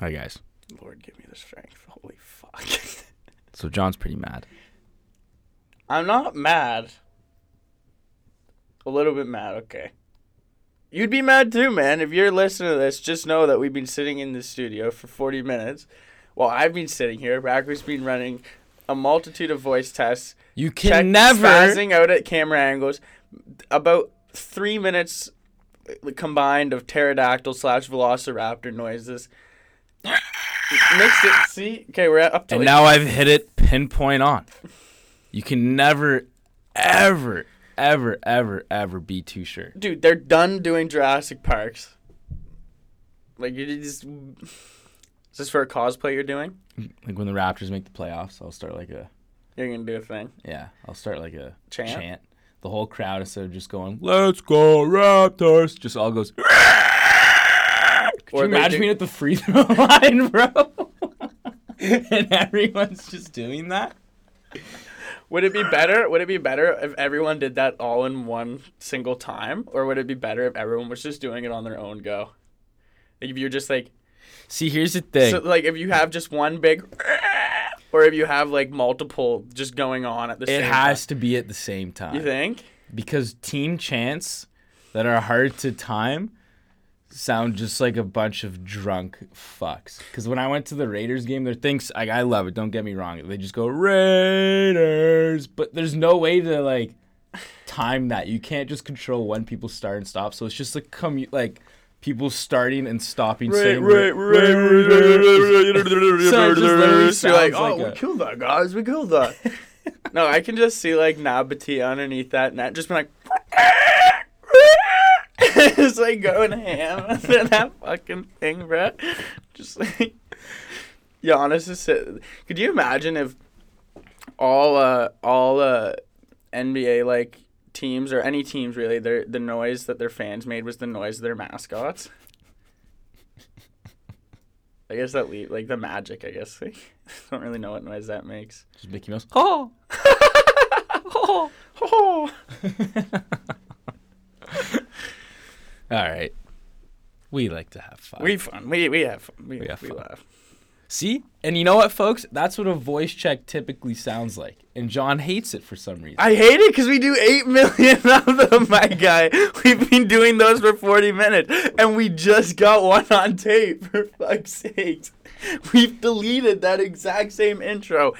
Hi guys. Lord, give me the strength. Holy fuck. So John's pretty mad. I'm not mad. A little bit mad, okay. You'd be mad too, man. If you're listening to this, just know that we've been sitting in the studio for 40 minutes while I've been sitting here. Brackley's been running a multitude of voice tests, You can check- never. spazzing out at camera angles. About three minutes uh, combined of pterodactyl slash velociraptor noises. Mixed it. See? Okay, we're up to And like now I've hit it pinpoint on. You can never, ever, ever, ever, ever be too sure. dude, they're done doing Jurassic Parks. Like you just is this for a cosplay you're doing? Like when the Raptors make the playoffs, I'll start like a You're gonna do a thing. yeah, I'll start like a Chant? chant. The whole crowd instead of just going "Let's go Raptors," just all goes. Could Or you imagine do- being at the free throw line, bro? and everyone's just doing that. Would it be better? Would it be better if everyone did that all in one single time, or would it be better if everyone was just doing it on their own go? Like if you're just like, See, here's the thing. so like if you have just one big, or if you have like multiple just going on at the it same It has to be at the same time. time. You think? because team chants that are hard to time sound just like a bunch of drunk fucks. Because when I went to the Raiders game, their things like I love it. Don't get me wrong. They just go Raiders, but there's no way to like time that. You can't just control when people start and stop. So it's just like come like people starting and stopping. saying, Ra- Raiders. So it just You're like, oh, like we a- killed that, guys. We killed that. no, I can just see like Nabati underneath that net, just be like, it's like going ham on that fucking thing, bro. Just like, Giannis is. sit- Could you imagine if all uh all uh NBA like teams or any teams really, their the noise that their fans made was the noise of their mascots? I guess that le- like the magic. I guess I don't really know what noise that makes. Just Mickey Mouse. Oh. Oh, oh. All right. We like to have fun. We fun. We we have fun. We, We have we fun. laugh. See? And you know what, folks? That's what a voice check typically sounds like. And John hates it for some reason. I hate it because we do eight million of them, my guy. We've been doing those for forty minutes, and we just got one on tape. For fuck's sake, we've deleted that exact same intro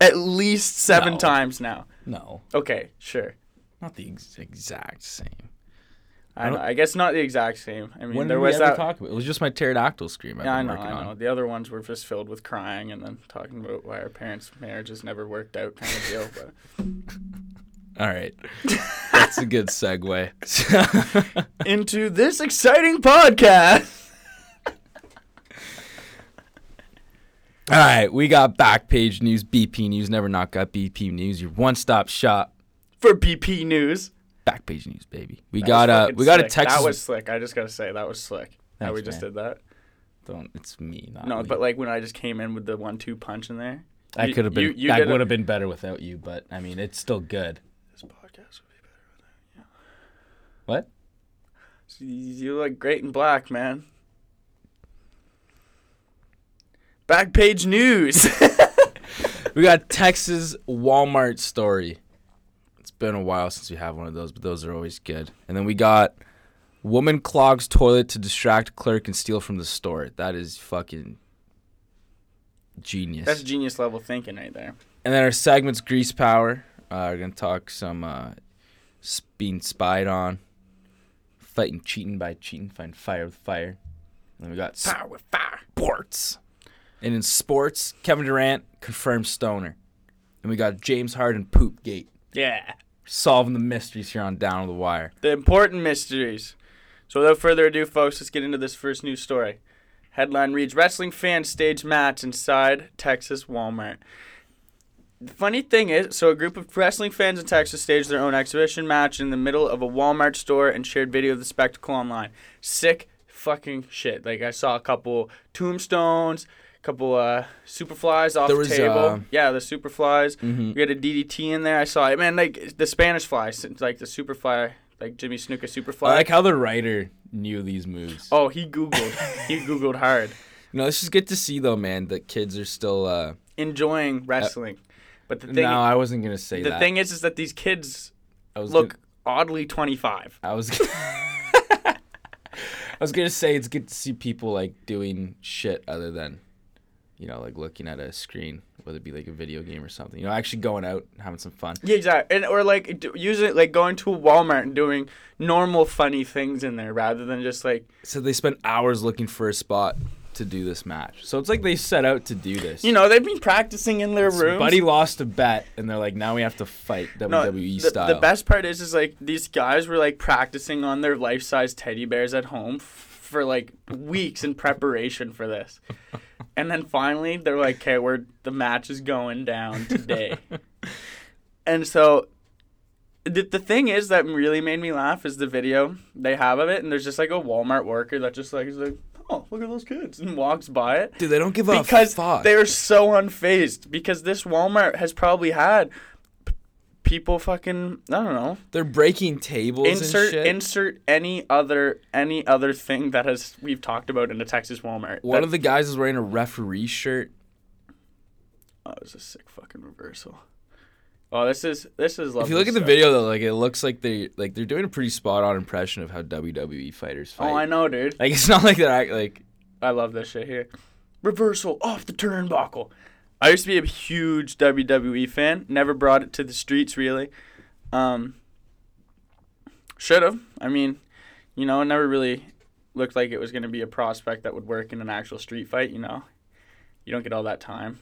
at least seven No. times now. no, Okay, sure. not the ex- exact same. I, don't- I guess not the exact same. I mean, When there was that. talk about it? Was just my pterodactyl scream I've Yeah, I know, I know. on. The other ones were just filled with crying and then talking about why our parents' marriages never worked out, kind of deal. But All right. That's a good segue. into this exciting podcast. All right, we got Backpage News, BP News, never not got BP News, your one-stop shop. For BP News. Backpage News, baby. We That got a uh, fucking we got a slick. Texas. That was slick. I just gotta say that was slick. How Thanks, we just man. did that. Don't, it's me, not No, me. but like when I just came in with the one-two punch in there. I could have been you- you that would have been better without you. But I mean, it's still good. This podcast would be better. Without you. What? You look great in black, man. Backpage News. We got Texas Walmart story. It's been a while since we have one of those, but those are always good. And then we got woman clogs toilet to distract clerk and steal from the store. That is fucking genius. That's genius level thinking right there. and then our segment's grease power. Uh, we're gonna talk some uh, being spied on, fighting cheating by cheating, find fire with fire. And then we got Fire with fire. sports. And in sports, Kevin Durant confirmed stoner. And we got James Harden poop gate. Yeah. Solving the mysteries here on Down the Wire. The important mysteries. So without further ado, folks, let's get into this first news story. Headline reads Wrestling fans stage match inside Texas Walmart. The funny thing is, so a group of wrestling fans in Texas staged their own exhibition match in the middle of a Walmart store and shared video of the spectacle online. Sick fucking shit. Like I saw a couple tombstones, couple uh superflies off There the table. uh, yeah, the superflies. Mhm. We had a DDT in there. I saw it. Man, like the Spanish fly, like the superfly, like Jimmy Snuka superfly. I like how the writer knew these moves. oh, he googled. he googled hard. No, this is good to see though, man. That kids are still. uh enjoying wrestling. But the thing No, I wasn't gonna say the that. thing is is that these kids I was look Gonna, oddly 25. I was. I was gonna say it's good to see people like doing shit other than, you know, like looking at a screen, whether it be like a video game or something. You know, actually going out and having some fun. Yeah, exactly. And or like d- using like going to Walmart and doing normal funny things in there rather than just like So they spent hours looking for a spot to do this match. So it's like they set out to do this. you know they've been practicing in their So rooms. Buddy lost a bet, and they're like, now we have to fight WWE No, the, style. the best part is is like these guys were like practicing on their life size teddy bears at home f- for like weeks in preparation for this. And then finally they're like, okay, we're the match is going down today. and so the, the thing is that really made me laugh is the video they have of it and there's just like a Walmart worker that just like is like, Oh, look at those kids and walks by it Dude, they don't give a because fuck. they're so unfazed because this Walmart has probably had people fucking I don't know They're breaking tables and insert shit. insert any other any other thing that has we've talked about in a Texas Walmart. One That- of the guys is wearing a referee shirt. oh, it was a sick fucking reversal. Oh, this is this is. If you look at the video though, like it looks like they like they're doing a pretty spot on impression of how WWE fighters oh, fight. Oh, I know, dude. Like it's not like they're act, like I love this shit here. Reversal off the turnbuckle. I used to be a huge WWE fan. Never brought it to the streets really. Um, should have. I mean, you know, it never really looked like it was going to be a prospect that would work in an actual street fight. You know, you don't get all that time.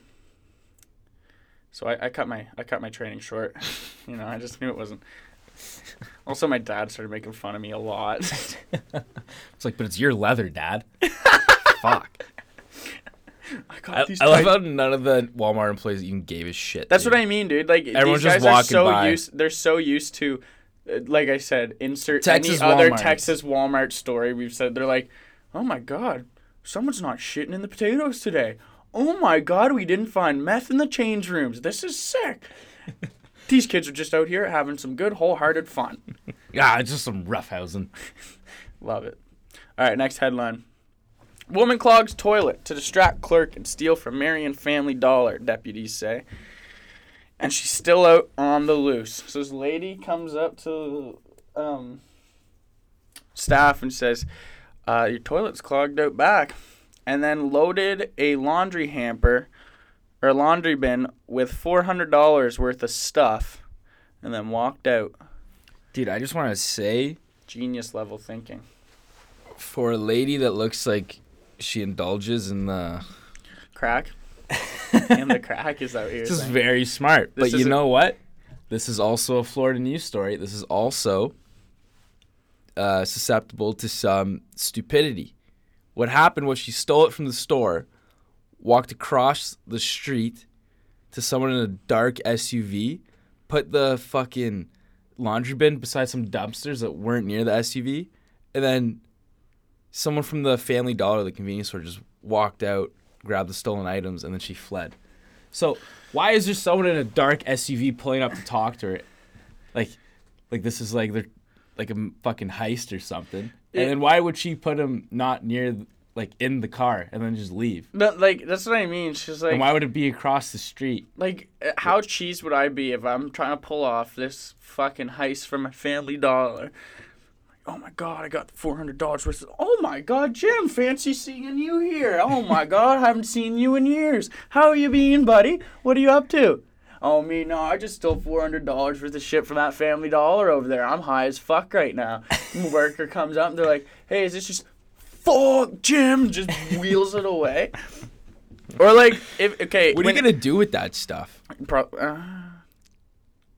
So I, I cut my I cut my training short. You know, I just knew it wasn't. Also, my dad started making fun of me a lot. it's like, but it's your leather, Dad. Fuck. I I, love how none of the Walmart employees even gave a shit. That's dude. what I mean, dude. Like Everyone's these just guys are so by. used. They're so used to, uh, like I said, insert Texas any other. Texas Walmart story. We've said they're like, oh my god, someone's not shitting in the potatoes today. Oh my god, we didn't find meth in the change rooms. This is sick. These kids are just out here having some good wholehearted fun. Yeah, it's just some roughhousing. Love it. All right, next headline. Woman clogs toilet to distract clerk and steal from Marion Family Dollar, deputies say. And she's still out on the loose. So this lady comes up to um, staff and says, uh, Your toilet's clogged out back. And then loaded a laundry hamper or laundry bin with $400 worth of stuff and then walked out. Dude, I just want to say Genius level thinking. for a lady that looks like she indulges in the Crack? in the crack is that what you're This is saying? very smart. This but you know what? This is also a Florida news story. This is also uh, susceptible to some stupidity. What happened was she stole it from the store, walked across the street to someone in a dark SUV, put the fucking laundry bin beside some dumpsters that weren't near the SUV, and then someone from the Family Dollar, the convenience store, just walked out, grabbed the stolen items, and then she fled. So why is there someone in a dark SUV pulling up to talk to her? Like, like this is like they're like a fucking heist or something. Yeah. And then why would she put him not near, like in the car, and then just leave? But like that's what I mean. She's like, and why would it be across the street? like uh, how cheese would I be if I'm trying to pull off this fucking heist from a Family Dollar? Oh my god, I got four hundred dollars worth. Of, oh my god, Jim, fancy seeing you here. Oh my god, I haven't seen you in years. How are you being, buddy? What are you up to? Oh me, no, I just stole four hundred dollars worth of shit from that Family Dollar over there. I'm high as fuck right now. Worker comes up and they're like, "Hey, is this just fuck Jim?" Just wheels it away. Or like, if okay, What are you gonna do with that stuff? Pro- uh,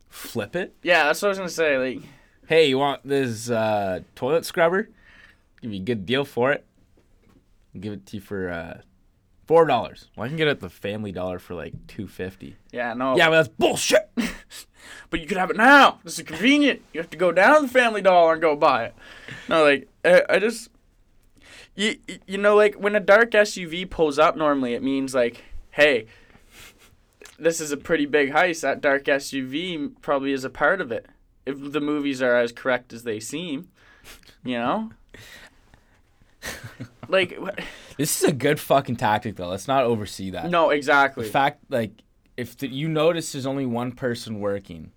Flip it? yeah, that's what I was gonna say. Like, Hey, you want this uh, toilet scrubber? Give you a good deal for it. I'll give it to you for uh, four dollars. Well, I can get it at the Family Dollar for like two fifty. yeah, no. Yeah, but that's bullshit. but you could have it now. This is convenient. You have to go down to the Family Dollar and go buy it. No, like, I, I just, you, you know, like when a dark SUV pulls up, normally it means like, hey, this is a pretty big heist. That dark SUV probably is a part of it. If the movies are as correct as they seem, you know. like This is a good fucking tactic though. Let's not oversee that. no, exactly. The fact like if the, you notice there's only one person working,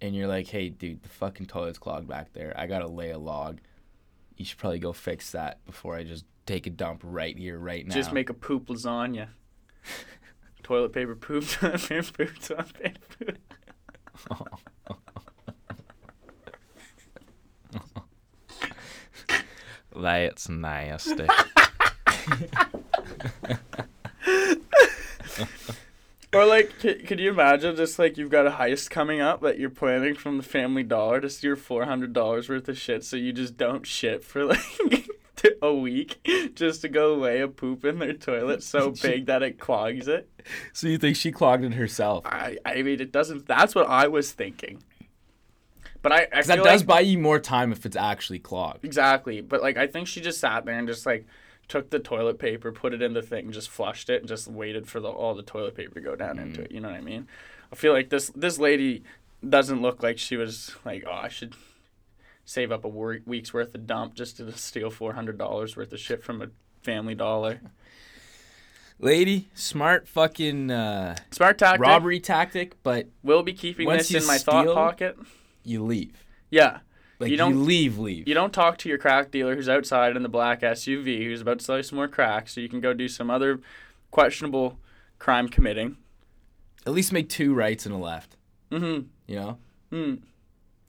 and you're like, hey, dude, the fucking toilet's clogged back there. I gotta lay a log. You should probably go fix that before I just take a dump right here, right now. Just make a poop lasagna. Toilet paper poop, toilet paper poop, toilet paper poop. Oh. That's nasty. Or like, c- could you imagine just like you've got a heist coming up that you're planning from the Family Dollar to steal four hundred dollars worth of shit, so you just don't shit for like a week just to go lay a poop in their toilet so big that it clogs it. so you think she clogged it herself? I I mean, it doesn't. That's what I was thinking. But I, I that does like, buy you more time if it's actually clogged. exactly. But like, I think she just sat there and just like took the toilet paper, put it in the thing, just flushed it, and just waited for the all the toilet paper to go down into it. You know what I mean? I feel like this this lady doesn't look like she was like, oh, I should save up a wor- week's worth of dump just to steal four hundred dollars worth of shit from a Family Dollar. Lady, smart fucking uh, Smart tactic. robbery tactic, but we'll be keeping this in my thought pocket. You leave. Yeah. Like You you, don't- leave, leave. You don't talk to your crack dealer who's outside in the black SUV who's about to sell you some more crack so you can go do some other questionable crime committing. At least make two rights and a left. Mm-hmm. You know, Mm.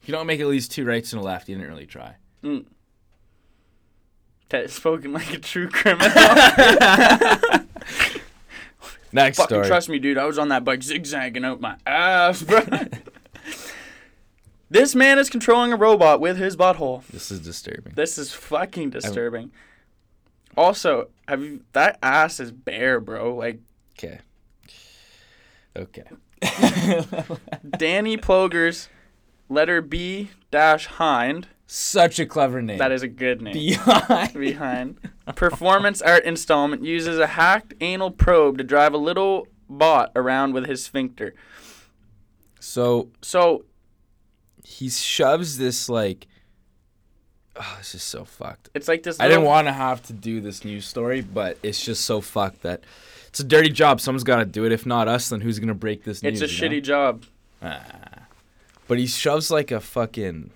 if you don't make at least two rights and a left, you didn't really try. Ted spoken like a true criminal. Next Fucking story. trust me, dude. I was on that bike zigzagging out my ass, bro. this man is controlling a robot with his butthole. This is disturbing. This is fucking disturbing. Also, have you that ass is bare, bro. Like Okay. Okay. Dani Ploeger's, letter B dash Hind. Such a clever name. That is a good name. behind. Behind. Performance art installment uses a hacked anal probe to drive a little bot around with his sphincter. So So he shoves this like. Oh, this is so fucked. it's like this. I didn't want to have to do this news story, but it's just so fucked that it's a dirty job. Someone's got to do it. If not us, then who's gonna break this It's a shitty job. shitty. But he shoves like a fucking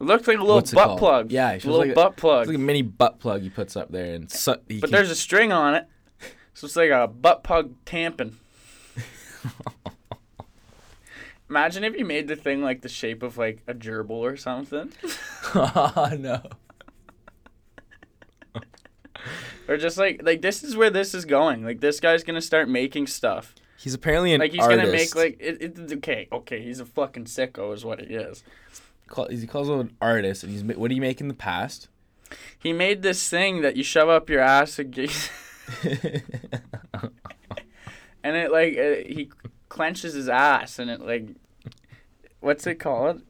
It looked like a little butt called? plug. Yeah, he a little like a- butt it's plug. like a mini butt plug he puts up there, and eh, su- he but can- there's a string on it, so it's like a butt plug tampon. Imagine if you made the thing like the shape of like a gerbil or something, oh no. or just like like this is where this is going. Like this guy's gonna start making stuff. He's apparently an Like he's artist. gonna make like it, it, okay, okay. He's a fucking sicko, is what he is. He calls him an artist, and he's what did he make in the past? He made this thing that you shove up your ass against, and it like it, he clenches his ass, and it like, what's it called?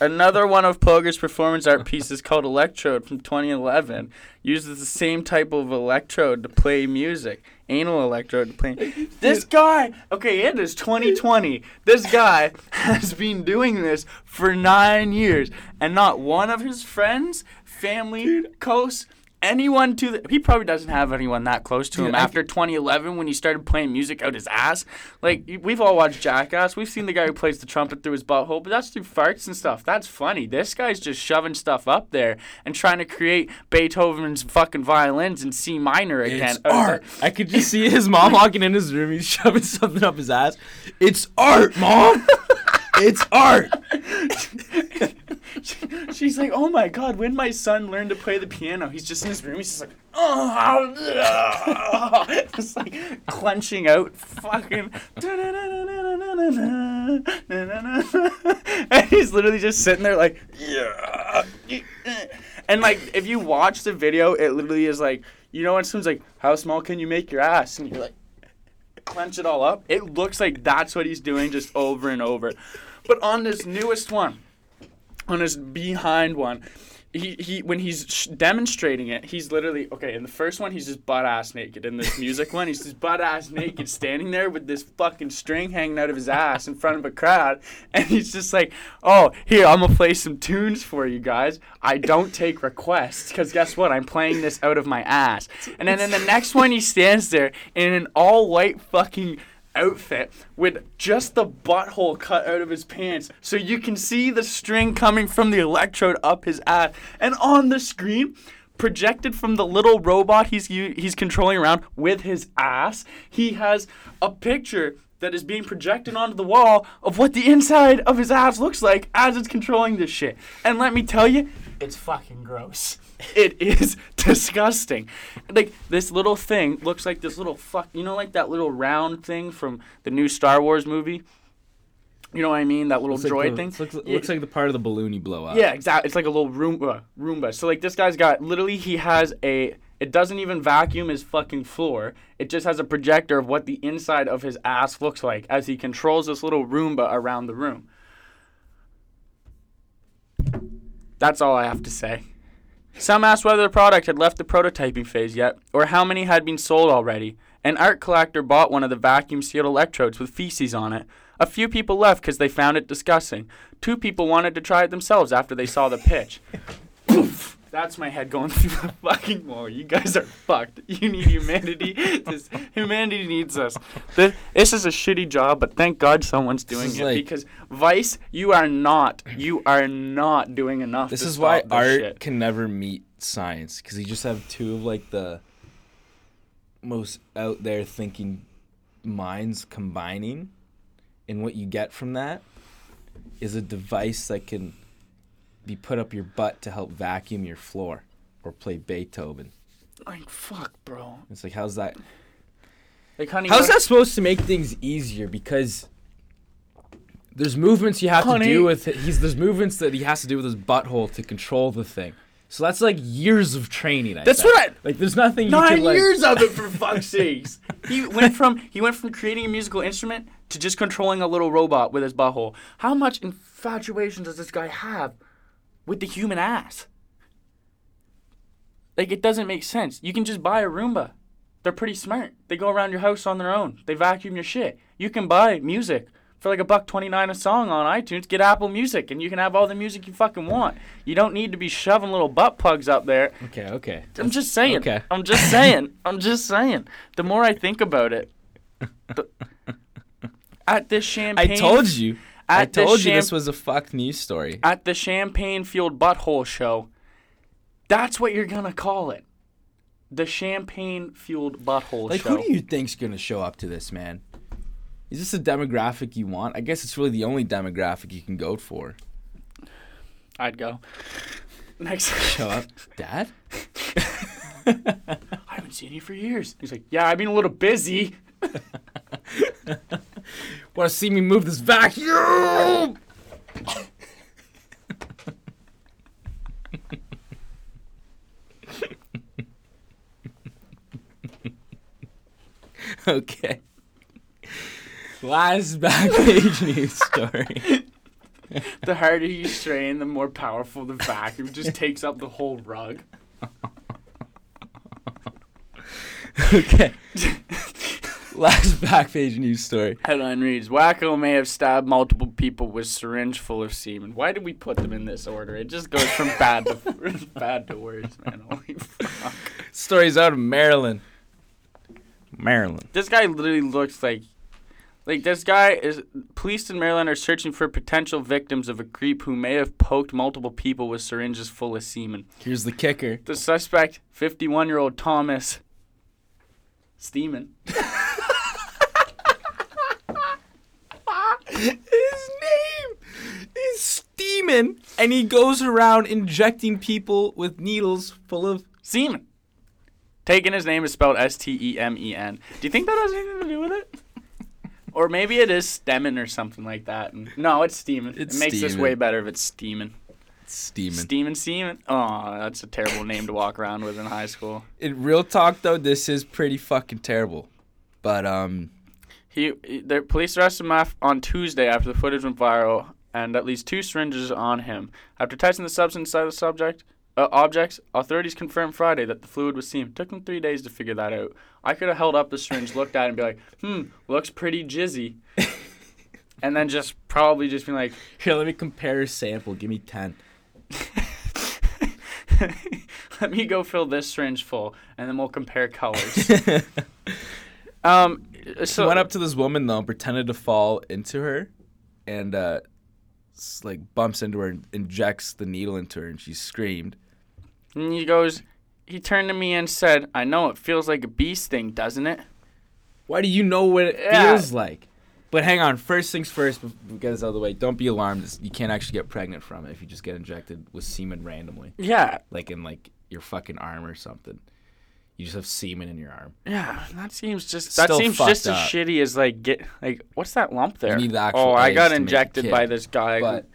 Another one of Ploeger's performance art pieces called Electrode from 2011 uses the same type of electrode to play music. Anal electrode to play. This guy, okay, it is 2020. This guy has been doing this for nine years, and not one of his friends, family, close, anyone to the. He probably doesn't have anyone that close to Dude, him I- after 2011 when he started playing music out his ass. Like, we've all watched Jackass. We've seen the guy who plays the trumpet through his butthole, but that's through farts and stuff. That's funny. This guy's just shoving stuff up there and trying to create Beethoven's fucking violins in C minor again. It's art. I could just see his mom walking in his room. He's shoving something up his ass. It's art, mom. it's art. She's like, oh my god, when my son learned to play the piano, he's just in his room, he's just like, oh, just like clenching out fucking. and he's literally just sitting there like, yeah. And like, if you watch the video, it literally is like, you know, when someone's like, how small can you make your ass? And you're like, clench it all up. It looks like that's what he's doing just over and over. But on this newest one, on his behind one, he, he when he's sh- demonstrating it, he's literally okay. In the first one, he's just butt ass naked. In this music one, he's just butt ass naked, standing there with this fucking string hanging out of his ass in front of a crowd, and he's just like, "Oh, here, I'm gonna play some tunes for you guys. I don't take requests because guess what? I'm playing this out of my ass." And then in the next one, he stands there in an all white fucking outfit with just the butthole cut out of his pants so you can see the string coming from the electrode up his ass. And on the screen projected from the little robot he's he's controlling around with his ass he has a picture that is being projected onto the wall of what the inside of his ass looks like as it's controlling this shit and let me tell you it's fucking gross it is disgusting. Like this little thing looks like this little fuck. You know, like that little round thing from the new Star Wars movie. You know what I mean? That little Looks like droid the- thing. Looks, Yeah. looks like the part of the balloon you blow up. Yeah, exactly. It's like a little Roomba. Roomba. So like this guy's got literally he has a. It doesn't even vacuum his fucking floor. It just has a projector of what the inside of his ass looks like as he controls this little Roomba around the room. That's all I have to say. Some asked whether the product had left the prototyping phase yet, or how many had been sold already. An art collector bought one of the vacuum sealed electrodes with feces on it. A few people left because they found it disgusting. Two people wanted to try it themselves after they saw the pitch. Poof. That's my head going through the fucking wall. You guys are fucked. You need humanity. This, humanity needs us. This, this is a shitty job, but thank God someone's doing it like- because Vice, you are not, you are not doing enough. This is why this art shit. can never meet science because you just have two of like the most out there thinking minds combining, and what you get from that is a device that can be put up your butt to help vacuum your floor or play Beethoven. Like fuck, bro. It's like how's that? Like, honey, How's what- that supposed to make things easier? Because there's movements you have Honey. to do with it. He's there's movements that he has to do with his butthole to control the thing. So that's like years of training. I That's what I- like. There's nothing you Nine can like. years of it for fuck's sakes. He went from he went from creating a musical instrument to just controlling a little robot with his butthole. How much infatuation does this guy have with the human ass? Like it doesn't make sense. You can just buy a Roomba. They're pretty smart. They go around your house on their own. They vacuum your shit. You can buy music for like a buck twenty nine a song on iTunes. Get Apple Music, and you can have all the music you fucking want. You don't need to be shoving little butt plugs up there Okay. Okay. I'm just saying. Okay. I'm just saying. I'm just saying. The more I think about it, the, at this champagne. I told you. I at this told you this was a fuck news story. at the champagne fueled butthole show. That's what you're gonna call it, the champagne fueled butthole show. Like, show. who do you think's gonna show up to this, man? Is this a demographic you want? I guess it's really the only demographic you can go for. I'd go. Next. Show up, Dad. I haven't seen you for years. He's like, yeah, I've been a little busy. Want to see me move this vacuum? okay. Last back page news story. The harder you strain, the more powerful the vacuum just takes up the whole rug. okay. Last back page news story. Headline reads: Wacko may have stabbed multiple people with syringe full of semen. Why did we put them in this order? It just goes from bad to bad to worse, man. Holy fuck! Story's out of Maryland. Maryland. This guy literally looks like, like this guy is. Police in Maryland are searching for potential victims of a creep who may have poked multiple people with syringes full of semen. Here's the kicker. The suspect, 51-year-old Thomas Stemen. His name is Steeman, and he goes around injecting people with needles full of. semen. Taking his name is spelled S T E M E N. Do you think that has anything to do with it? Or maybe it is Stemin or something like that. No, it's Steamin. It's it makes this way better if it's Steamin. Steeman. Steamin Seaman. Oh, that's a terrible name to walk around with in high school. In real talk, though, this is pretty fucking terrible. But um, He, he- the police arrested him af- on Tuesday after the footage went viral, and at least two syringes on him. After testing the substance inside the subject, uh, objects. Authorities confirmed Friday that the fluid was semen. Took them three days to figure that out. I could have held up the syringe, looked at it, and be like, "Hmm, looks pretty jizzy," and then just probably just be like, Here, let me compare a sample. Give me ten. "Let me go fill this syringe full, and then we'll compare colors." um, so went up to this woman though, and pretended to fall into her, and uh, like bumps into her and injects the needle into her, and she screamed. and he goes. He turned to me and said, "I know it feels like a bee sting, doesn't it?" Why do you know what it Yeah. feels like? But hang on, first things first, get this out of the way. Don't be alarmed. You can't actually get pregnant from it if you just get injected with semen randomly, Yeah, like in like your fucking arm or something. You just have semen in your arm. Yeah, that seems just that Still seems fucked just as shitty as like get like what's that lump there? need the actual oh, I eggs got to make a injected kid. by this guy. But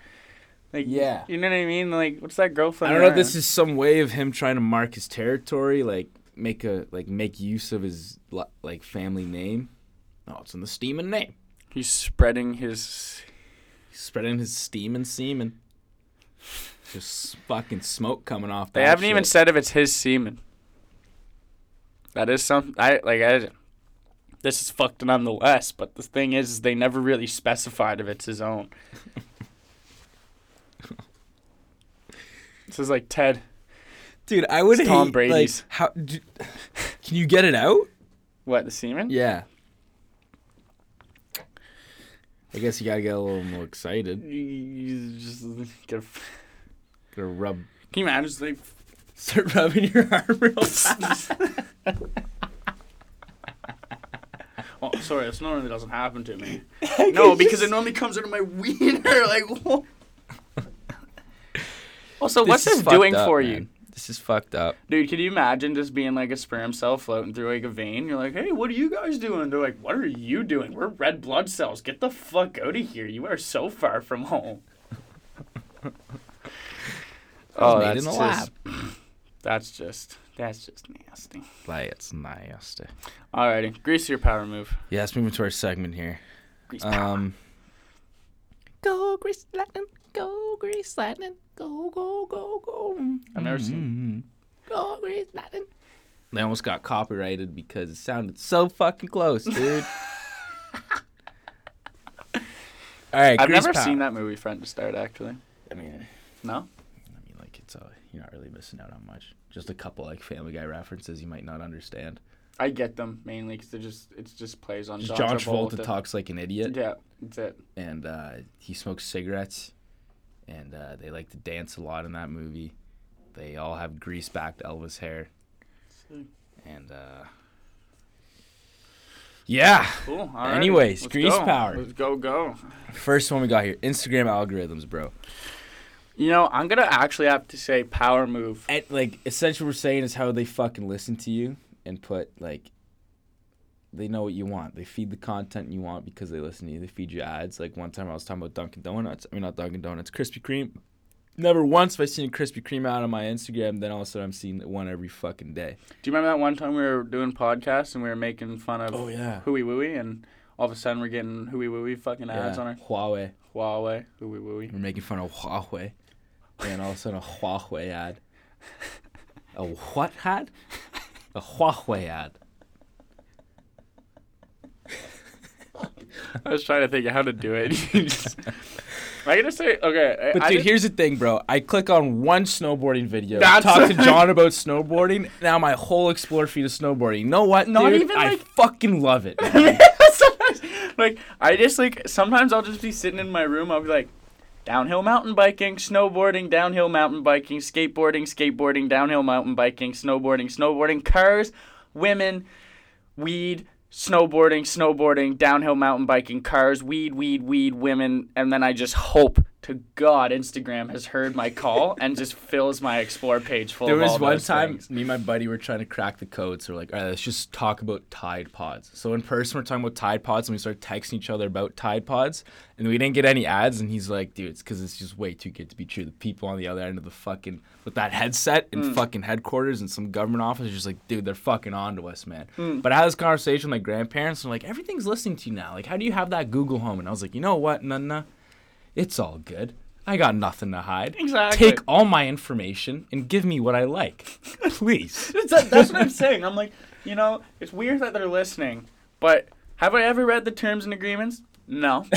like, yeah. you know what I mean? Like, what's that girlfriend? I don't know if this is some way of him trying to mark his territory, like make a like make use of his li- like family name. Oh, it's in the steaming name. He's spreading his. He's spreading his steam and semen. Just fucking smoke coming off. That. They that haven't even said if it's his semen. That is some. I like. I. This is fucked nonetheless. But the thing is, is they never really specified if it's his own. this is like Ted. Dude, I would It's hate Tom like, Brady's. how? Do, can you get it out? What the semen? Yeah. I guess you gotta get a little more excited. You, just get. A, Gotta rub, can you imagine? Like start rubbing your arm real fast. Oh, sorry, this normally doesn't happen to me. no, because it normally comes out of my wiener. Like, wha- also, what's is this doing up, for man. you, This is fucked up. dude? Can you imagine just being like a sperm cell floating through like a vein? You're like, hey, what are you guys doing? They're like, what are you doing? We're red blood cells. Get the fuck out of here. You are so far from home. oh, that's in the just, that's just that's just nasty. Like it's nasty. Alrighty, grease your power move. Yeah, let's move into our segment here. Grease power. Um, go Grease Lightning, go Grease Lightning, go go go go. I've never seen. Go Grease Lightning. They almost got copyrighted because it sounded so fucking close, dude. All right, I've Grease never Power. seen that movie front to start. Actually, I mean, no. I mean, like it's uh, you're not really missing out on much. Just a couple like Family Guy references you might not understand. I get them mainly because they're just it's just plays on Just John, John Travolta Travolta. talks like an idiot. Yeah, that's it. and uh, he smokes cigarettes, and uh, they like to dance a lot in that movie. They all have grease-backed Elvis hair, Sick. and uh, yeah. Cool. All right. Anyways, grease go. power. Let's go go. First one we got here: Instagram algorithms, bro. You know, I'm gonna actually have to say power move. And, like essentially, what we're saying is how they fucking listen to you and put like. They know what you want. They feed the content you want because they listen to you. They feed you ads. Like one time I was talking about Dunkin' Donuts. I mean, not Dunkin' Donuts, Krispy Kreme. Never once have I seen a Krispy Kreme out on my Instagram. Then all of a sudden I'm seeing one every fucking day. Do you remember that one time we were doing podcasts and we were making fun of Oh, yeah. Hooey Wooey and all of a sudden we're getting Hooey Wooey fucking ads on our Huawei. Huawei Hooey Wooey. We're making fun of Huawei. And all of a sudden a Huawei ad. A what ad? A Huawei ad. I was trying to think how to do it. Just- I gotta say, okay. But I dude, here's the thing, bro. I click on one snowboarding video, That's- talk to John about snowboarding. Now my whole explore feed is snowboarding. You know what, Not dude? even, I like- fucking love it. Yeah, sometimes, like I just like sometimes I'll just be sitting in my room. I'll be like, downhill mountain biking, snowboarding, downhill mountain biking, skateboarding, skateboarding, downhill mountain biking, snowboarding, snowboarding, cars, women, weed, snowboarding, snowboarding, downhill mountain biking, cars, weed, weed, weed, women, and then I just hope to God Instagram has heard my call and just fills my explore page full. There was one time things. me and my buddy were trying to crack the code, so we're like, all right, let's just talk about Tide Pods. So in person, we're talking about Tide Pods, and we started texting each other about Tide Pods, and we didn't get any ads. And he's like, dude, it's because it's just way too good to be true. The people on the other end of the fucking with that headset in Mm. fucking headquarters and some government office, are just like, dude, they're fucking on to us, man. Mm. But I had this conversation with my grandparents, and like, everything's listening to you now. Like, how do you have that Google Home? And I was like, you know what, Nunna, it's all good. I got nothing to hide. Exactly. Take all my information and give me what I like, please. That's, that's what I'm saying. I'm like, you know, it's weird that they're listening, but have I ever read the terms and agreements? No.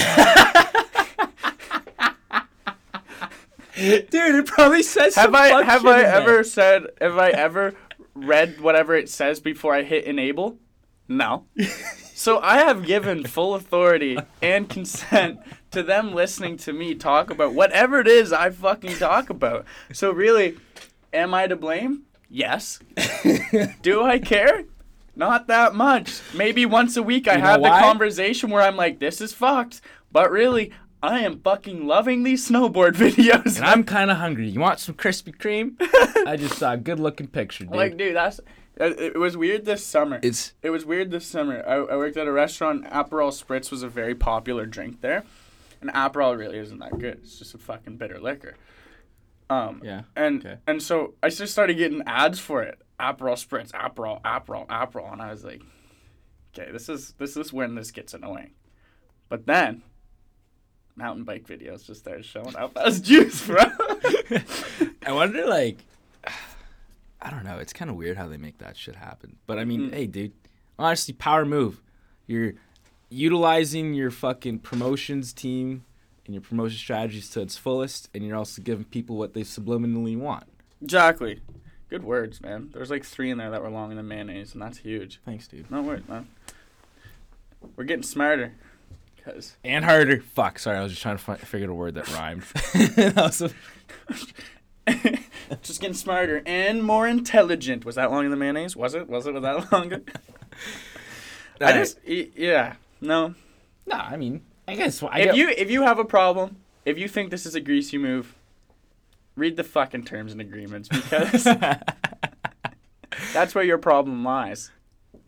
Dude, it probably says. have I have I ever said have I ever read whatever it says before I hit enable? No. so I have given full authority and consent to them listening to me talk about whatever it is I fucking talk about. So really, am I to blame? Yes. Do I care? Not that much. Maybe once a week I You have the why? conversation where I'm like, this is fucked. But really, I am fucking loving these snowboard videos. And I'm kind of hungry. You want some Krispy Kreme? I just saw a good looking picture, dude. Like, dude, that's. Uh, it it was weird this summer. it's It was weird this summer. I, I worked at a restaurant. Aperol Spritz was a very popular drink there, and Aperol really isn't that good. It's just a fucking bitter liquor. Um, yeah. and Okay. and so I just started getting ads for it. Aperol Spritz, Aperol, Aperol, Aperol, and I was like, okay, this is this is when this gets annoying. But then, mountain bike videos just started showing up as juice, bro. I wonder, like, I don't know. It's kind of weird how they make that shit happen. But I mean, Mhm. hey, dude, honestly, power move. You're utilizing your fucking promotions team and your promotion strategies to its fullest, and you're also giving people what they subliminally want. exactly. Good words, man. There's like three in there that were longer than mayonnaise, and that's huge. Thanks, dude. No worries, man. We're getting smarter. Cause And harder. Fuck. Sorry, I was just trying to fi- figure out a word that rhymed. that just getting smarter and more intelligent. Was that longer than mayonnaise? Was it? Was it? Was that longer? I Alright. just, yeah, no. No, I mean, I guess I if get- you if you have a problem, if you think this is a greasy move, read the fucking terms and agreements because that's where your problem lies.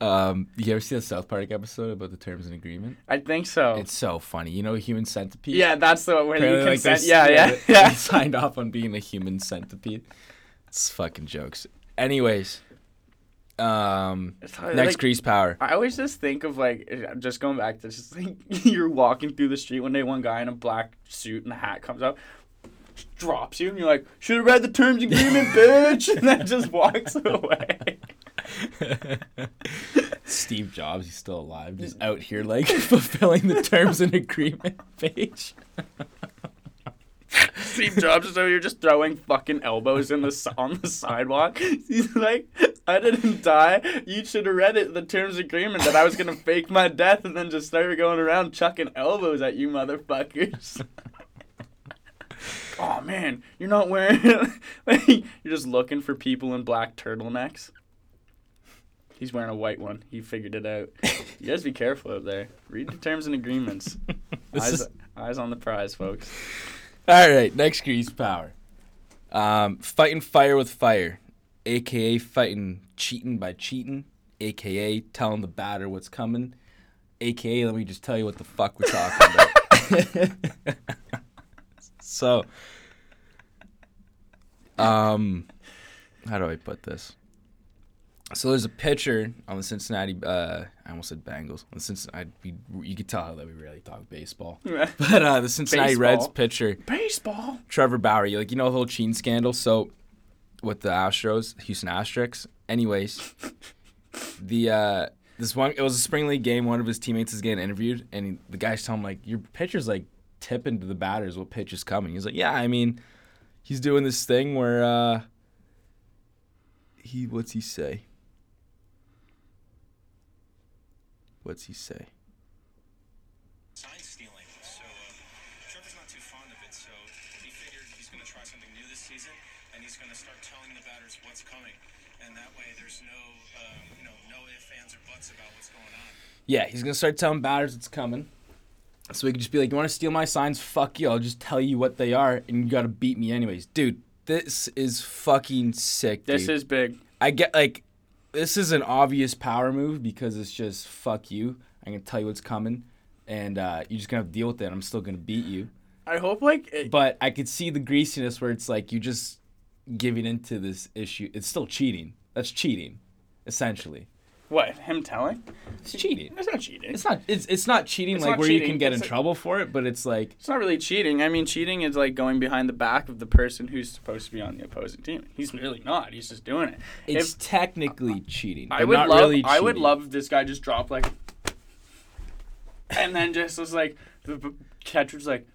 um, you ever see the South Park episode about the terms and agreement? I think so. It's so funny. You know, human centipede. yeah, that's the one where you Apparently, like, consent. they- yeah, yeah, they- yeah. signed off on being a human centipede. It's fucking jokes. Anyways, um, hard, next like, grease power. I always just think of like just going back to just like you're walking through the street one day, one guy in a black suit and a hat comes up, drops you, and you're like, should have read the terms and agreement, bitch, and then just walks away. Steve Jobs, he's still alive, just out here like fulfilling the terms and agreement page. Steve Jobs is over here just throwing fucking elbows in the on the sidewalk. He's like, I didn't die. You should have read it, the terms agreement that I was gonna fake my death and then just start going around chucking elbows at you motherfuckers. oh man, you're not wearing. like, you're just looking for people in black turtlenecks. He's wearing a white one. He figured it out. You guys be careful out there. Read the terms and agreements. Eyes, is- eyes on the prize, folks. All right, next grease power. Um, fighting fire with fire, aka fighting cheating by cheating, aka telling the batter what's coming, aka let me just tell you what the fuck we're talking about. so, um, how do I put this? So there's a pitcher on the Cincinnati. Uh, I almost said Bengals. On the Cincinnati, we, you could tell that we rarely talk baseball. But uh, the Cincinnati Reds pitcher Baseball. Trevor Bauer, like you know the whole cheating scandal. So with the Astros, Houston Asterix. Anyways, the uh, this one it was a spring league game. One of his teammates is getting interviewed, and he, the guy's telling him like, "Your pitcher's like tipping to the batters what pitch is coming." He's like, "Yeah, I mean, he's doing this thing where uh, he what's he say? What's he say?" What's coming, and that way there's no, um, you know, no ifs, ands, or buts about what's going on. Yeah, he's gonna start telling batters it's coming. So he could just be like, "You want to steal my signs? Fuck you! I'll just tell you what they are, and you gotta beat me anyways." Dude, this is fucking sick. This is big. I get like, this is an obvious power move because it's just fuck you. I'm gonna tell you what's coming, and uh, you're just gonna have to deal with it. I'm still gonna beat you. I hope like it, But I could see the greasiness where it's like you just giving into this issue. It's still cheating. That's cheating, essentially. What? Him telling? It's cheating. It's not cheating. It's not. It's it's not cheating It's like not where you can get in like- trouble for it, but it's like It's not really cheating. I mean, cheating is like going behind the back of the person who's supposed to be on the opposing team. He's really not. He's just doing it. it's If- technically cheating. I would love. really I would love if this guy just dropped like, and then just was like the catcher's like,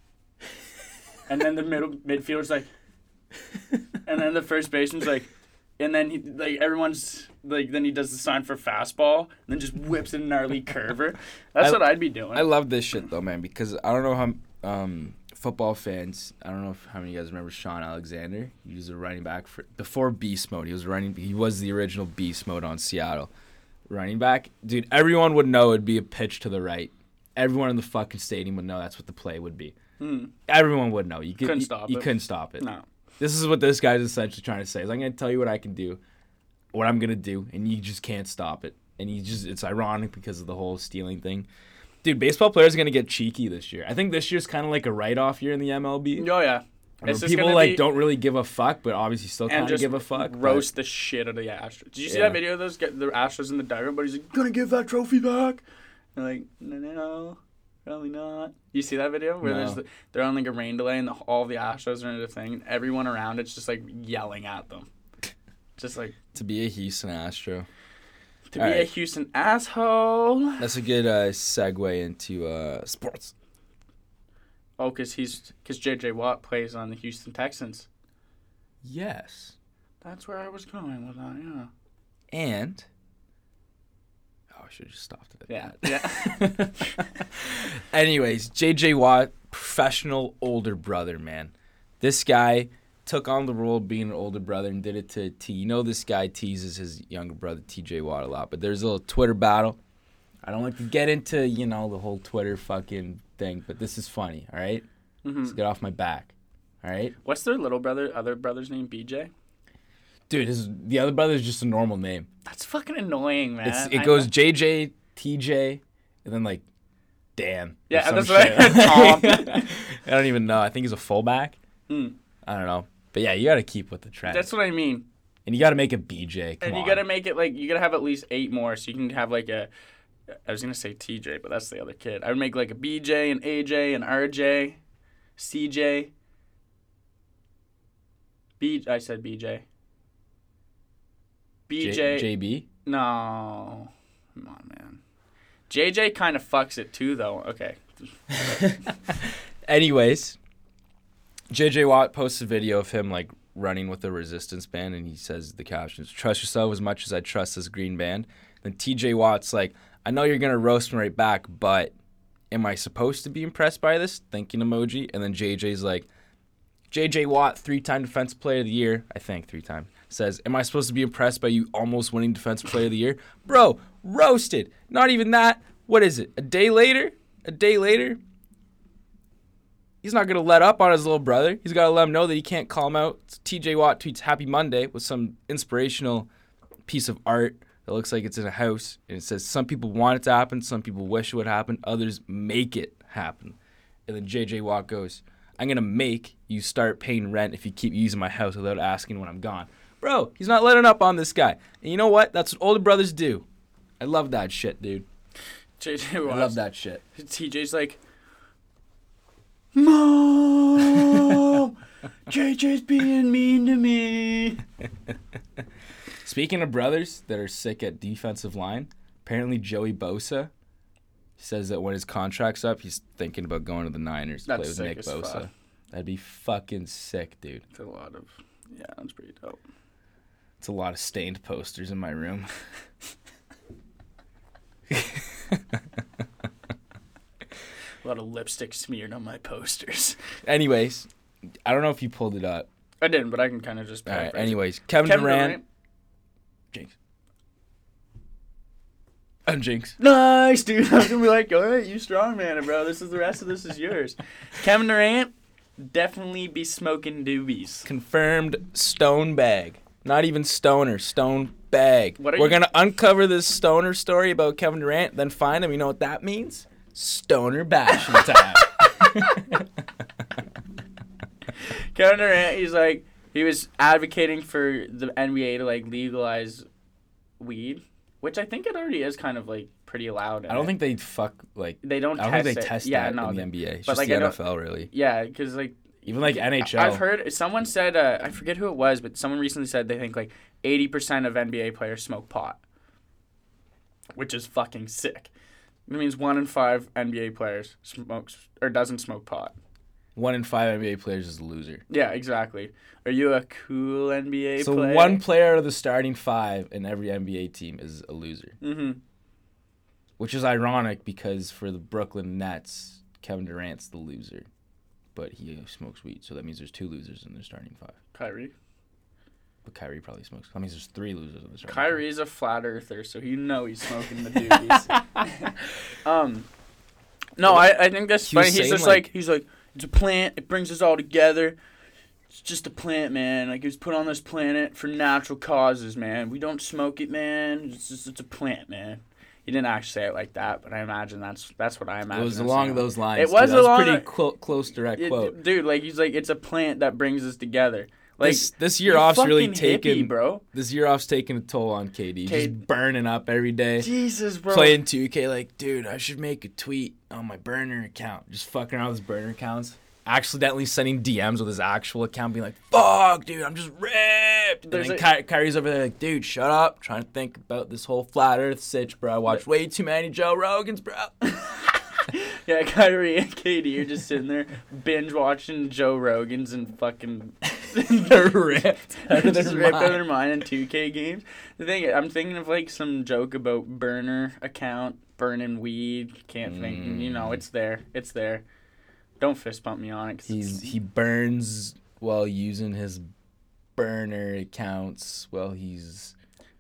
and then the middle midfielder's like, and then the first baseman's like, and then he like everyone's like then he does the sign for fastball and then just whips in a gnarly curver. That's I- what I'd be doing. I love this shit though, man, because I don't know how um, football fans. I don't know if, how many of you guys remember Shaun Alexander. He was a running back for before Beast Mode. He was running. He was the original Beast Mode on Seattle. Running back, dude. Everyone would know it'd be a pitch to the right. Everyone in the fucking stadium would know that's what the play would be. Hmm. Everyone would know. You could, Couldn't you, stop You it. couldn't stop it. No. This is what this guy's essentially trying to say. Is I'm gonna tell you what I can do, what I'm gonna do, and you just can't stop it. And you just it's ironic because of the whole stealing thing. Dude, baseball players are gonna get cheeky this year. I think this year's kind of like a write-off year in the MLB. Oh yeah. People like be- don't really give a fuck, but obviously still kind of give a fuck. but- roast the shit out of the Astros. Did you see Yeah. that video of those get the Astros in the diamond? But he's like, "Gonna give that trophy back." And like, no, no, no, probably not. You see that video where there's No. the, they're on like a rain delay and the, all the Astros are in the thing, and everyone around it's just like yelling at them, just like to be a Houston Astro. to All be a. Houston asshole. That's a good uh, segue into uh, sports. Oh, cause he's cause JJ Watt plays on the Houston Texans. Yes, That's where I was going with that. Yeah. and oh, I should have just stopped it. At Yeah. that. Anyways, JJ Watt, professional older brother, man. This guy took on the role of being an older brother and did it to T. You know, this guy teases his younger brother, TJ Watt, a lot, but there's a little Twitter battle. I don't like to get into, you know, the whole Twitter fucking thing, but this is funny, all right? Mm-hmm. Let's get off my back, all right? What's their little brother, other brother's name? BJ. Dude, his, the other brother is just a normal name. That's fucking annoying, man. It's, it I- goes JJ, TJ, and then like Dan. Yeah, that's I- Tom. I don't even know. I think he's a fullback. Hmm. I don't know. But yeah, you got to keep with the trend. That's what I mean. and you got to make a BJ. Come and you gotta make it like you gotta have at least eight more, so you can have like a. I was gonna say TJ, but that's the other kid. I would make like a BJ, an AJ, an RJ, CJ. B. I said BJ. BJ. J- JB. No, come on, man. JJ kind of fucks it too, though. Okay. Anyways, JJ Watt posts a video of him like running with a resistance band, and he says the captions: "Trust yourself as much as I trust this green band." Then TJ Watt's like, "I know you're gonna roast me right back, but am I supposed to be impressed by this?" Thinking emoji, and then JJ's like, "JJ Watt, three-time Defensive Player of the Year, I think three times." Says, "Am I supposed to be impressed by you almost winning Defensive Player of the Year, bro? Roasted. Not even that. What is it? A day later? A day later." he's not going to let up on his little brother. He's got to let him know that he can't call him out. TJ Watt tweets Happy Monday with some inspirational piece of art that looks like it's in a house. And it says, Some people want it to happen, some people wish it would happen, others make it happen. And then JJ Watt goes, I'm going to make you start paying rent if you keep using my house without asking when I'm gone. Bro, he's not letting up on this guy. And you know what? That's what older brothers do. I love that shit, dude. JJ I love that shit. TJ's like, Mom, JJ's being mean to me. Speaking of brothers that are sick at defensive line, apparently Joey Bosa says that when his contract's up, he's thinking about going to the Niners to That's play with Nick Bosa. fuck. That'd be fucking sick, dude. It's a lot of, yeah, that's pretty dope. It's a lot of stained posters in my room. A lot of lipstick smeared on my posters. Anyways, I don't know if you pulled it up. I didn't, but I can kind of just. All right. it. Anyways, Kevin, Kevin Durant, Durant. Jinx. I'm Jinx. Nice, dude. I was gonna be like, all right, you strong man, bro. This is the rest of this is yours. Kevin Durant, definitely be smoking doobies. Confirmed stone bag. Not even stoner, stone bag. What are We're you- gonna uncover this stoner story about Kevin Durant, then find him. You know what that means? Stoner bashing time. Kevin Durant, he's like, he was advocating for the NBA to like legalize weed which I think it already is kind of like pretty allowed. I don't it. think they fuck like. they don't. I don't test think they it. test yeah, that no, in the NBA. It's but, just like, the NFL, really. Yeah, because like Even like NHL. I've heard someone said uh, I forget who it was, but someone recently said they think like eighty percent of NBA players smoke pot, which is fucking sick. That means one in five NBA players smokes or doesn't smoke pot. one in five NBA players is a loser. Yeah, exactly. Are you a cool NBA So player? one player out of the starting five in every NBA team is a loser, Mm-hmm. which is ironic because for the Brooklyn Nets, Kevin Durant's the loser, but he smokes weed, so that means there's two losers in their starting five. Kyrie. But Kyrie probably smokes. That means there's three losers in the starting. Kyrie's a flat earther, so you know he's smoking the doobies. um, no, I, I think that's funny. He's just like- like, he's like it's a plant. It brings us all together. It's just a plant, man. Like it was put on this planet for natural causes, man. We don't smoke it, man. It's just it's a plant, man. He didn't actually say it like that, but I imagine that's that's what I imagine. It was along saying. those lines. It was That was pretty the- close, direct It- quote. dude. Like he's like it's a plant that brings us together. Like this this year off's really taken. hippie, bro. This year off's taking a toll on KD. K- Just burning up every day. Jesus, bro. Playing 2K like, dude, I should make a tweet on my burner account. Just fucking around with his burner accounts. Accidentally sending DMs with his actual account, being like, "Fuck, dude, I'm just ripped." And then a- Ky- Kyrie's over there like, "Dude, shut up. trying to think about this whole flat Earth sitch, bro. I watched way too many Joe Rogans, bro." Yeah, Kyrie and KD are just sitting there binge watching Joe Rogan's and fucking They're ripped out of their ripped out of their mind in 2K games. The thing, I'm thinking of like some joke about burner account, burning weed. Can't think. You know, Mm. it's there. It's there. Don't fist bump me on it. He's he burns while using his burner accounts while he's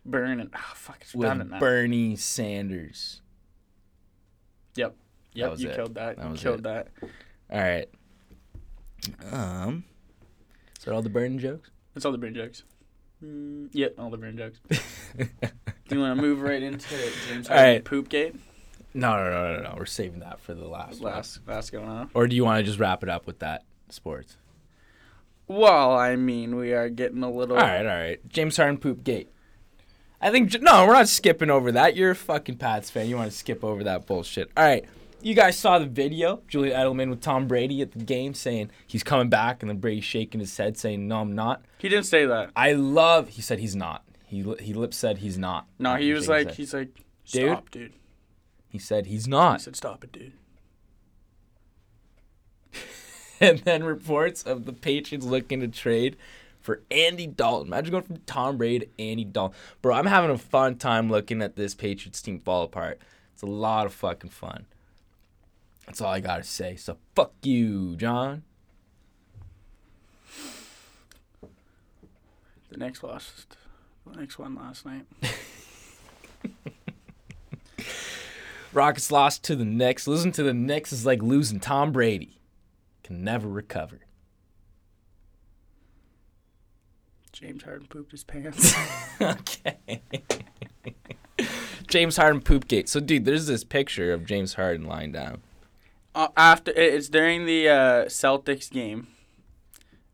burning. Oh, fuck, it's with. Bernie Sanders. Yep, yep, you it. killed that. That you killed it. that. All right. Um, is that all the burn jokes? That's all the burn jokes. Mm, yep, all the burn jokes. Do you want to move right into James All Harden right. poop gate? No, no, no, no, no. We're saving that for the last. one. Last, last going on. Or do you want to just wrap it up with that sports? Well, I mean, we are getting a little. All right, all right. James Harden poop gate. I think no, we're not skipping over that. You're a fucking Pats fan. You want to skip over that bullshit. All right. You guys saw the video, Julian Edelman with Tom Brady at the game saying he's coming back, and then Brady shaking his head saying, "No, I'm not." He didn't say that. I love. He said he's not. He he lip said he's not. No, he He was like, he's like, Dude? dude. He said he's He not. said, stop it, dude. and then reports of the Patriots looking to trade for Andy Dalton. Imagine going from Tom Brady to Andy Dalton. Bro, I'm having a fun time looking at this Patriots team fall apart. It's a lot of fucking fun. That's all I gotta say. So fuck you, John. The next lost, the next one last night. Rockets lost to the Knicks. Losing to the Knicks is like losing Tom Brady. Can never recover. James Harden pooped his pants. okay. James Harden poop gate. So, dude, there's this picture of James Harden lying down. uh, after it's during the uh, Celtics game.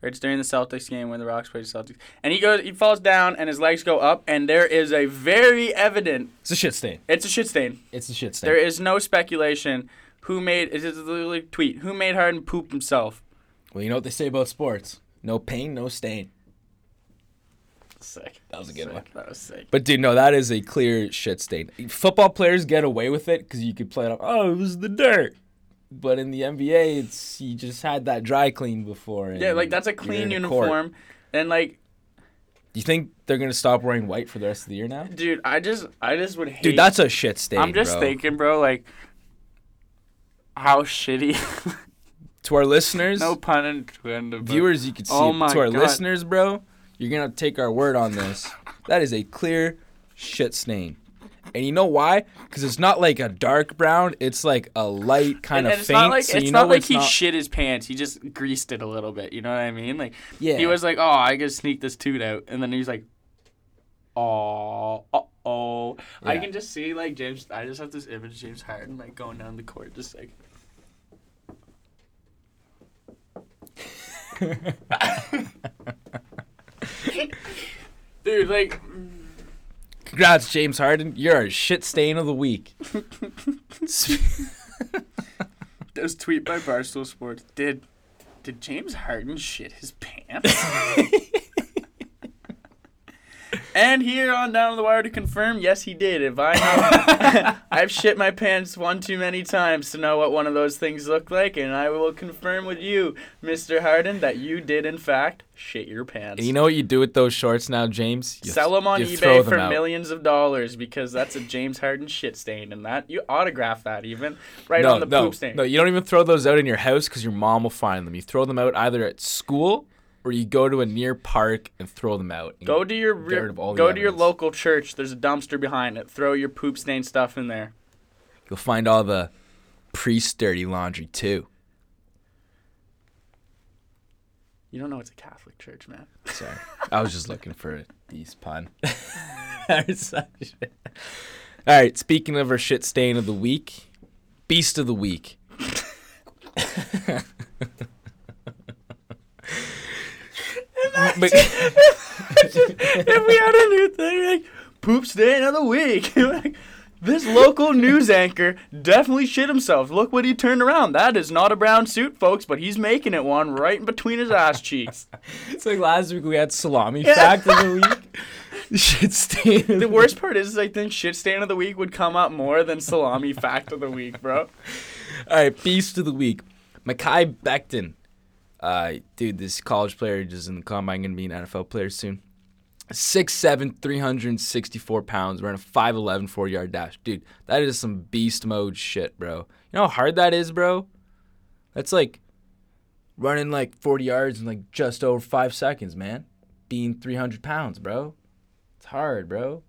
It's during the Celtics game when the Rocks played the Celtics, and he goes, he falls down, and his legs go up, and there is a very evident. It's a shit stain. It's a shit stain. It's a shit stain. There is no speculation. Who made? It is literally tweet. Who made Harden poop himself? Well, you know what they say about sports? No pain, no stain. Sick. That was a good Sick. one. That was sick. But dude, no, that is a clear shit stain. Football players get away with it because you could play it off. Oh, it was the dirt. But in the NBA, it's you just had that dry clean before. Yeah, like that's a clean in a court. uniform, and like, Do you think they're gonna stop wearing white for the rest of the year now? dude, I just, I just would hate. Dude, that's a shit stain. I'm just bro. thinking, bro, like, how shitty. to our listeners, no pun intended. viewers, you could see Oh my to our God. listeners, bro, you're gonna take our word on this. that is a clear shit stain. And you know why? Because it's not like a dark brown. It's like a light kind and, of and it's faint. not like so it's not like it's he not- shit his pants. He just greased it a little bit. You know what I mean? Like Yeah. he was like, "Oh, I gotta sneak this toot out," and then he's like, "Oh, uh oh." I can just see like James. I just have this image of James Harden like going down the court, just like. Dude, like, Congrats, James Harden. You're a shit stain of the week. This tweet by Barstool Sports. Did did James Harden shit his pants? and here on Down the Wire to confirm, yes, he did. If I know, I've shit my pants one too many times to know what one of those things look like, and I will confirm with you, Mr. Harden, that you did in fact shit your pants. And you know what you do with those shorts now, James? You Sell them on eBay them for out. millions of dollars because that's a James Harden shit stain, and that you autograph that even right no, on the no, poop stain. no. You don't even throw those out in your house because your mom will find them. You throw them out either at school or you go to a near park and throw them out. Go to your get rid of all the go to your local church. There's a dumpster behind it. Throw your poop stain stuff in there. You'll find all the priest dirty laundry too. You don't know it's a Catholic church, man. Sorry, I was just looking for a decent pun. all right, speaking of our shit stain of the week, beast of the week. But- if we had a new thing like poop stain of the week, like, this local news anchor definitely shit himself. Look what he turned around. That is not a brown suit, folks, but he's making it one right in between his ass cheeks. It's like last week we had salami fact of the week. Shit stain. The worst part is, is I think shit stain of the week would come up more than salami fact of the week, bro. All right, beast of the week. Mekhi Becton. Uh, dude, this college player just in the combine gonna be an NFL player soon. 6'7", 364 pounds, running a 5'11", 4 yard dash. Dude, that is some beast mode shit, bro. You know how hard that is, bro? That's like running like 40 yards in like just over five seconds, man. Being 300 pounds, bro. It's hard, bro.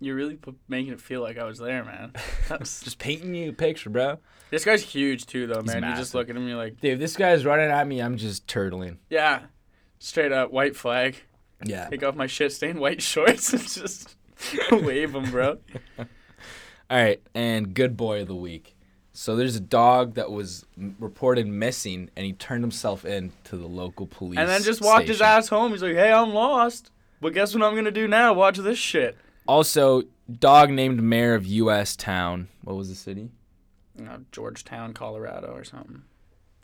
You're really p- making it feel like I was there, man. That's- Just painting you a picture, bro. This guy's huge too, though, man. You just massive. look at him, you're like, Dude, if this guy's running at me, I'm just turtling. yeah, straight up white flag. Yeah. Take off my shit stained white shorts and just wave them, bro. All right, and good boy of the week. So there's a dog that was m- reported missing, and he turned himself in to the local police. And then just walked his station. ass home. He's like, hey, I'm lost. But guess what I'm gonna do now? Watch this shit. Also, dog named mayor of U.S. town. What was the city? You know, Georgetown, Colorado, or something.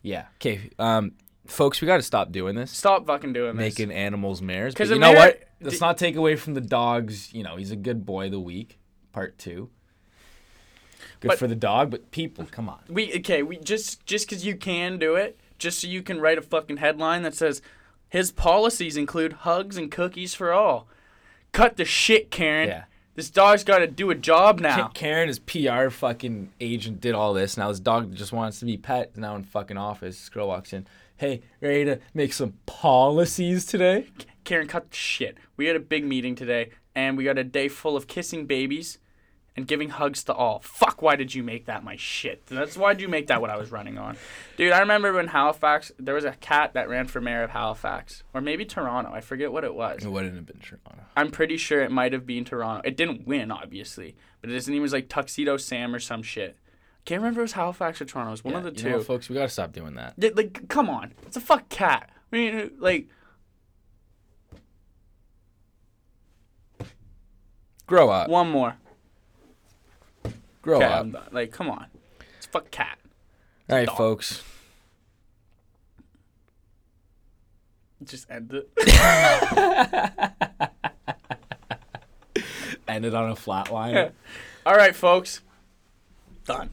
Yeah. Okay. Um, folks, we got to stop doing this. Stop fucking doing this. Making animals mares. Because you know mayor- what? Let's d- not take away from the dogs. You know, he's a good boy of the week. Part two. Good But- for the dog, but people, come on. We okay. We just just because you can do it, just so you can write a fucking headline that says his policies include hugs and cookies for all. Cut the shit, Karen. Yeah. This dog's got to do a job now. Karen, his PR fucking agent, did all this. Now his dog just wants to be pet. Is now in fucking office. This girl walks in. Hey, ready to make some policies today? Karen, cut the shit. We had a big meeting today, and we got a day full of kissing babies and giving hugs to all. Fuck, why did you make that my shit? That's why did you make that what I was running on? Dude, I remember when Halifax, there was a cat that ran for mayor of Halifax. Or maybe Toronto. I forget what it was. It wouldn't have been Toronto. I'm pretty sure it might have been Toronto. It didn't win, obviously. But his name was like Tuxedo Sam or some shit. Can't remember if it was Halifax or Toronto. It was one Yeah, of the you two. know folks, we gotta stop doing that. Yeah, like, come on. It's a fuck cat. I mean, like, Grow up. one more. Grow Okay, up. Done. Like, come on. It's fuck cat. All right, dog. folks. Just end it. Ended on a flat line. All right, folks. Done.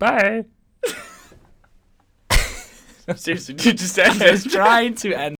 Bye. Seriously, dude, just end I was trying to end.